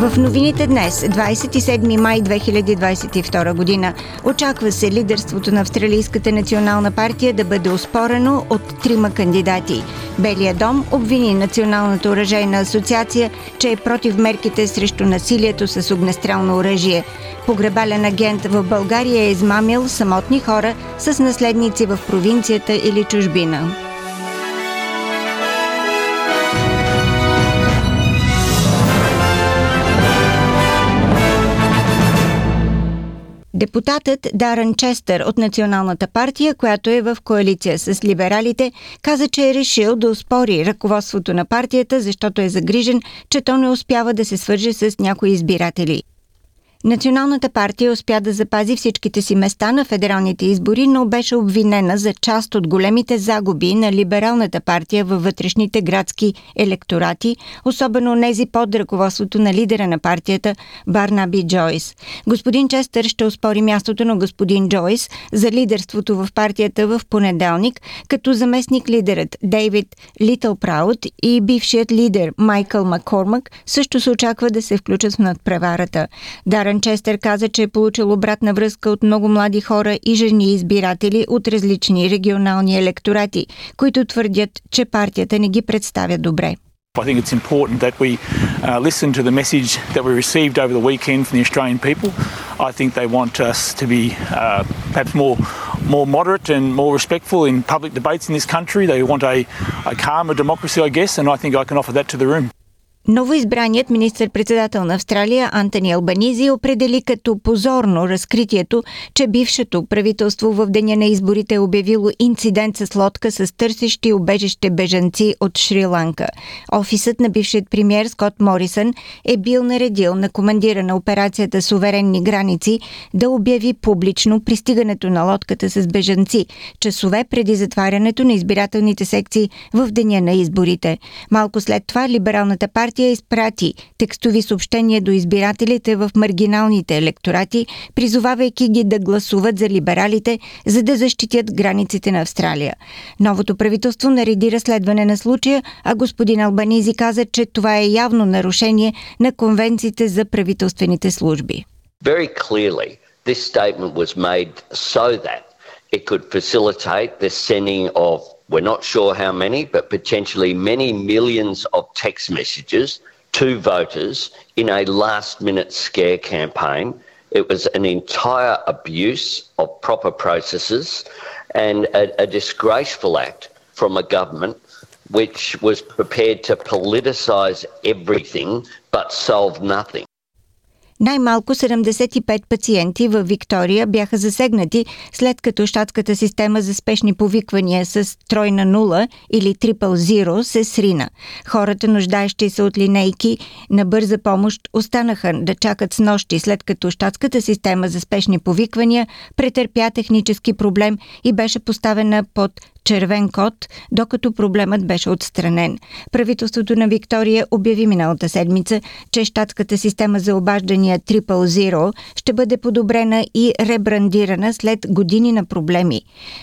В новините днес, 27 май 2022 година, очаква се лидерството на Австралийската национална партия да бъде оспорено от трима кандидати. Белия дом обвини Националната оръжейна асоциация, че е против мерките срещу насилието с огнестрелно оръжие. Погребален агент в България е измамил самотни хора с наследници в провинцията или чужбина. Депутатът Дарън Честър от Националната партия, която е в коалиция с либералите, каза, че е решил да успори ръководството на партията, защото е загрижен, че то не успява да се свърже с някои избиратели. Националната партия успя да запази всичките си места на федералните избори, но беше обвинена за част от големите загуби на либералната партия във вътрешните градски електорати, особено нези под ръководството на лидера на партията Барнаби Джойс. Господин Честър ще успори мястото на господин Джойс за лидерството в партията в понеделник, като заместник лидерът Дейвид Литъл Праут и бившият лидер Майкъл Маккормак също се очаква да се включат в надпреварата. Дара Честър каза, че е получил обратна връзка от много млади хора и жени избиратели от различни регионални електорати, които твърдят, че партията не ги представя добре. I think it's important that we uh, listen to the message that we received over the weekend from the Australian people. I think they want us to be uh, perhaps more more moderate and more respectful in public debates in this country. They want a, a calmer democracy, I guess, and I think I can offer that to the room. Новоизбраният министр-председател на Австралия Антони Албанизи определи като позорно разкритието, че бившето правителство в деня на изборите е обявило инцидент с лодка с търсещи убежище бежанци от Шри-Ланка. Офисът на бившият премьер Скот Морисън е бил наредил на командира на операцията Суверенни граници да обяви публично пристигането на лодката с бежанци, часове преди затварянето на избирателните секции в деня на изборите. Малко след това либералната партия партия изпрати текстови съобщения до избирателите в маргиналните електорати, призовавайки ги да гласуват за либералите, за да защитят границите на Австралия. Новото правителство нареди разследване на случая, а господин Албанизи каза, че това е явно нарушение на конвенциите за правителствените служби. Very clearly, this statement was made so that it could facilitate the sending of We're not sure how many, but potentially many millions of text messages to voters in a last minute scare campaign. It was an entire abuse of proper processes and a, a disgraceful act from a government which was prepared to politicise everything but solve nothing. Най-малко 75 пациенти в Виктория бяха засегнати след като щатската система за спешни повиквания с тройна нула или трипъл зиро се срина. Хората, нуждаещи се от линейки на бърза помощ, останаха да чакат с нощи, след като щатската система за спешни повиквания претърпя технически проблем и беше поставена под червен код, докато проблемът беше отстранен. Правителството на Виктория обяви миналата седмица, че щатската система за обаждания Triple Zero ще бъде подобрена и ребрандирана след години на проблеми.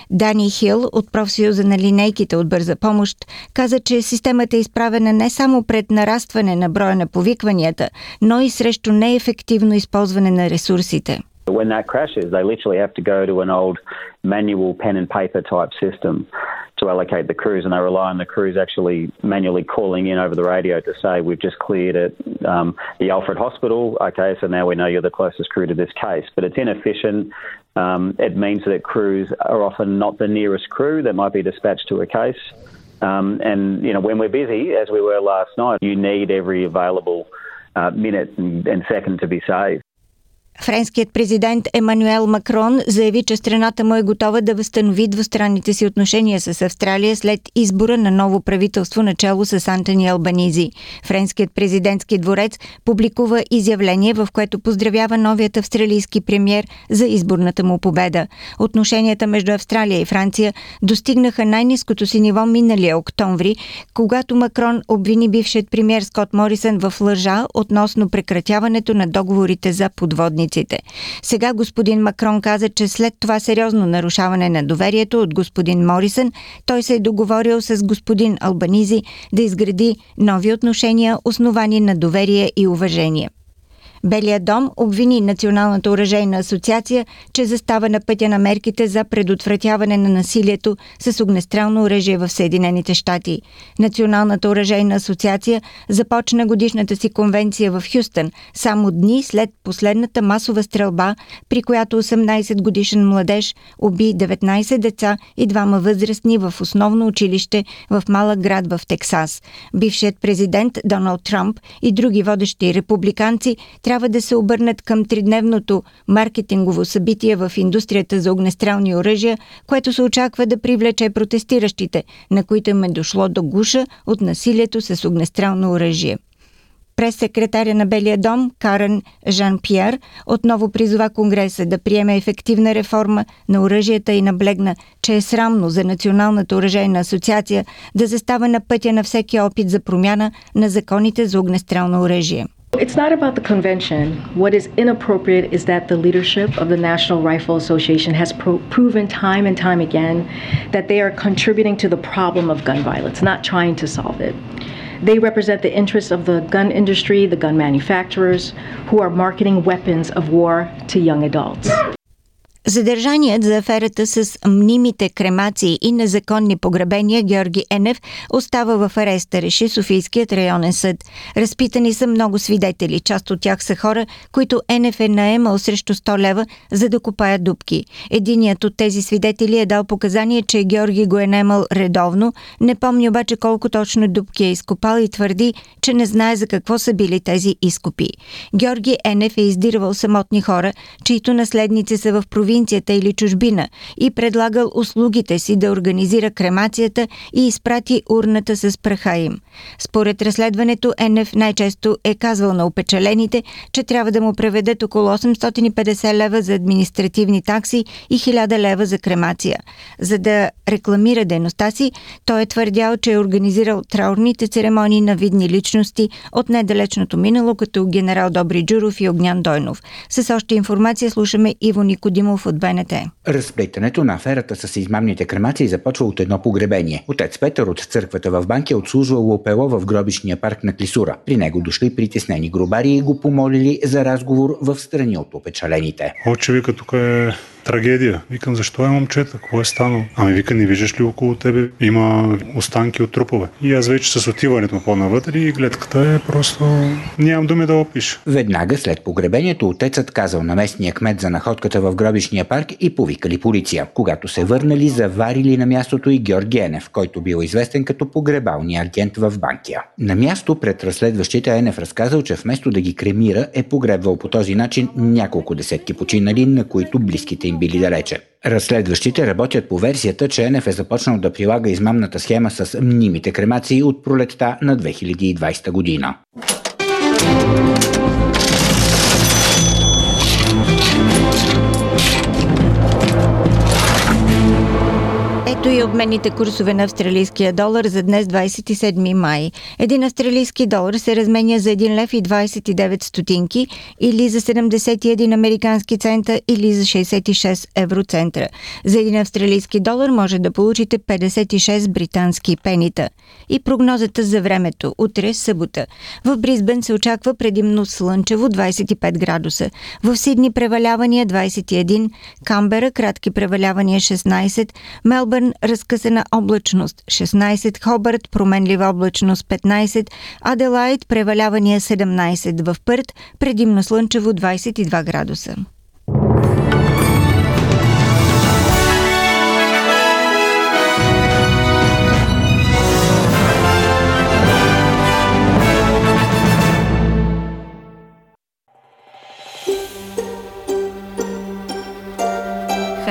Дани Хил от профсъюза на линейките от бърза помощ каза, че системата е изправена не само пред нарастване на броя на повикванията, но и срещу неефективно използване на ресурсите. When that crashes, they literally have to go to an old manual pen and paper type system to allocate the crews, and they rely on the crews actually manually calling in over the radio to say, We've just cleared at um, the Alfred Hospital. Okay, so now we know you're the closest crew to this case. But it's inefficient. Um, it means that crews are often not the nearest crew that might be dispatched to a case. Um, and, you know, when we're busy, as we were last night, you need every available uh, minute and, and second to be saved. Френският президент Емануел Макрон заяви, че страната му е готова да възстанови двустранните си отношения с Австралия след избора на ново правителство начало с Антони Албанизи. Френският президентски дворец публикува изявление, в което поздравява новият австралийски премьер за изборната му победа. Отношенията между Австралия и Франция достигнаха най-низкото си ниво миналия октомври, когато Макрон обвини бившият премьер Скот Морисън в лъжа относно прекратяването на договорите за подводни пътниците. Сега господин Макрон каза, че след това сериозно нарушаване на доверието от господин Морисън, той се е договорил с господин Албанизи да изгради нови отношения, основани на доверие и уважение. Белия дом обвини Националната оръжейна асоциация, че застава на пътя на мерките за предотвратяване на насилието с огнестрелно оръжие в Съединените щати. Националната оръжейна асоциация започна годишната си конвенция в Хюстън, само дни след последната масова стрелба, при която 18 годишен младеж уби 19 деца и двама възрастни в основно училище в малък град в Тексас. Бившият президент Доналд Трамп и други водещи републиканци трябва да се обърнат към тридневното маркетингово събитие в индустрията за огнестрелни оръжия, което се очаква да привлече протестиращите, на които им е дошло до гуша от насилието с огнестрелно оръжие. Прес-секретаря на Белия дом Карен Жан Пьер отново призова Конгреса да приеме ефективна реформа на оръжията и наблегна, че е срамно за Националната оръжейна асоциация да застава на пътя на всеки опит за промяна на законите за огнестрелно оръжие. It's not about the convention. What is inappropriate is that the leadership of the National Rifle Association has pro- proven time and time again that they are contributing to the problem of gun violence, not trying to solve it. They represent the interests of the gun industry, the gun manufacturers, who are marketing weapons of war to young adults. Задържаният за аферата с мнимите кремации и незаконни погребения Георги Енев остава в ареста, реши Софийският районен съд. Разпитани са много свидетели. Част от тях са хора, които Енев е наемал срещу 100 лева, за да копаят дубки. Единият от тези свидетели е дал показание, че Георги го е наемал редовно, не помни обаче колко точно дубки е изкопал и твърди, че не знае за какво са били тези изкопи. Георги Енев е издирвал самотни хора, чието наследници са в провинция провинцията или чужбина и предлагал услугите си да организира кремацията и изпрати урната с праха им. Според разследването, Енев най-често е казвал на опечалените, че трябва да му преведат около 850 лева за административни такси и 1000 лева за кремация. За да рекламира дейността си, той е твърдял, че е организирал траурните церемонии на видни личности от недалечното минало, като генерал Добри Джуров и Огнян Дойнов. С още информация слушаме Иво Никодимов от БНТ. Разплетането на аферата с измамните кремации започва от едно погребение. Отец Петър от църквата в Банки е отслужвал опело в гробишния парк на Клисура. При него дошли притеснени гробари и го помолили за разговор в страни от опечалените. Оче вика, тук е трагедия. Викам, защо е момчета? Какво е станало? Ами вика, не виждаш ли около тебе? Има останки от трупове. И аз вече с отиването по-навътре и гледката е просто... Нямам думи да опиша. Веднага след погребението отецът казал на местния кмет за находката в гробишния парк и повикали полиция. Когато се върнали, заварили на мястото и Георги Енев, който бил известен като погребалния агент в Банкия. На място пред разследващите Енев разказал, че вместо да ги кремира, е погребвал по този начин няколко десетки починали, на които близките им били далече. Разследващите работят по версията, че НФ е започнал да прилага измамната схема с мнимите кремации от пролетта на 2020 година. Ето и обменните курсове на австралийския долар за днес 27 май. Един австралийски долар се разменя за 1 лев и 29 стотинки или за 71 американски цента или за 66 евроцентра. За един австралийски долар може да получите 56 британски пенита. И прогнозата за времето. Утре, събота. В Бризбен се очаква предимно слънчево 25 градуса. В Сидни превалявания 21, Камбера кратки превалявания 16, Мелбърн разкъсана облачност 16, Хобърт променлива облачност 15, Аделайт превалявания 17, в Пърт предимно слънчево 22 градуса.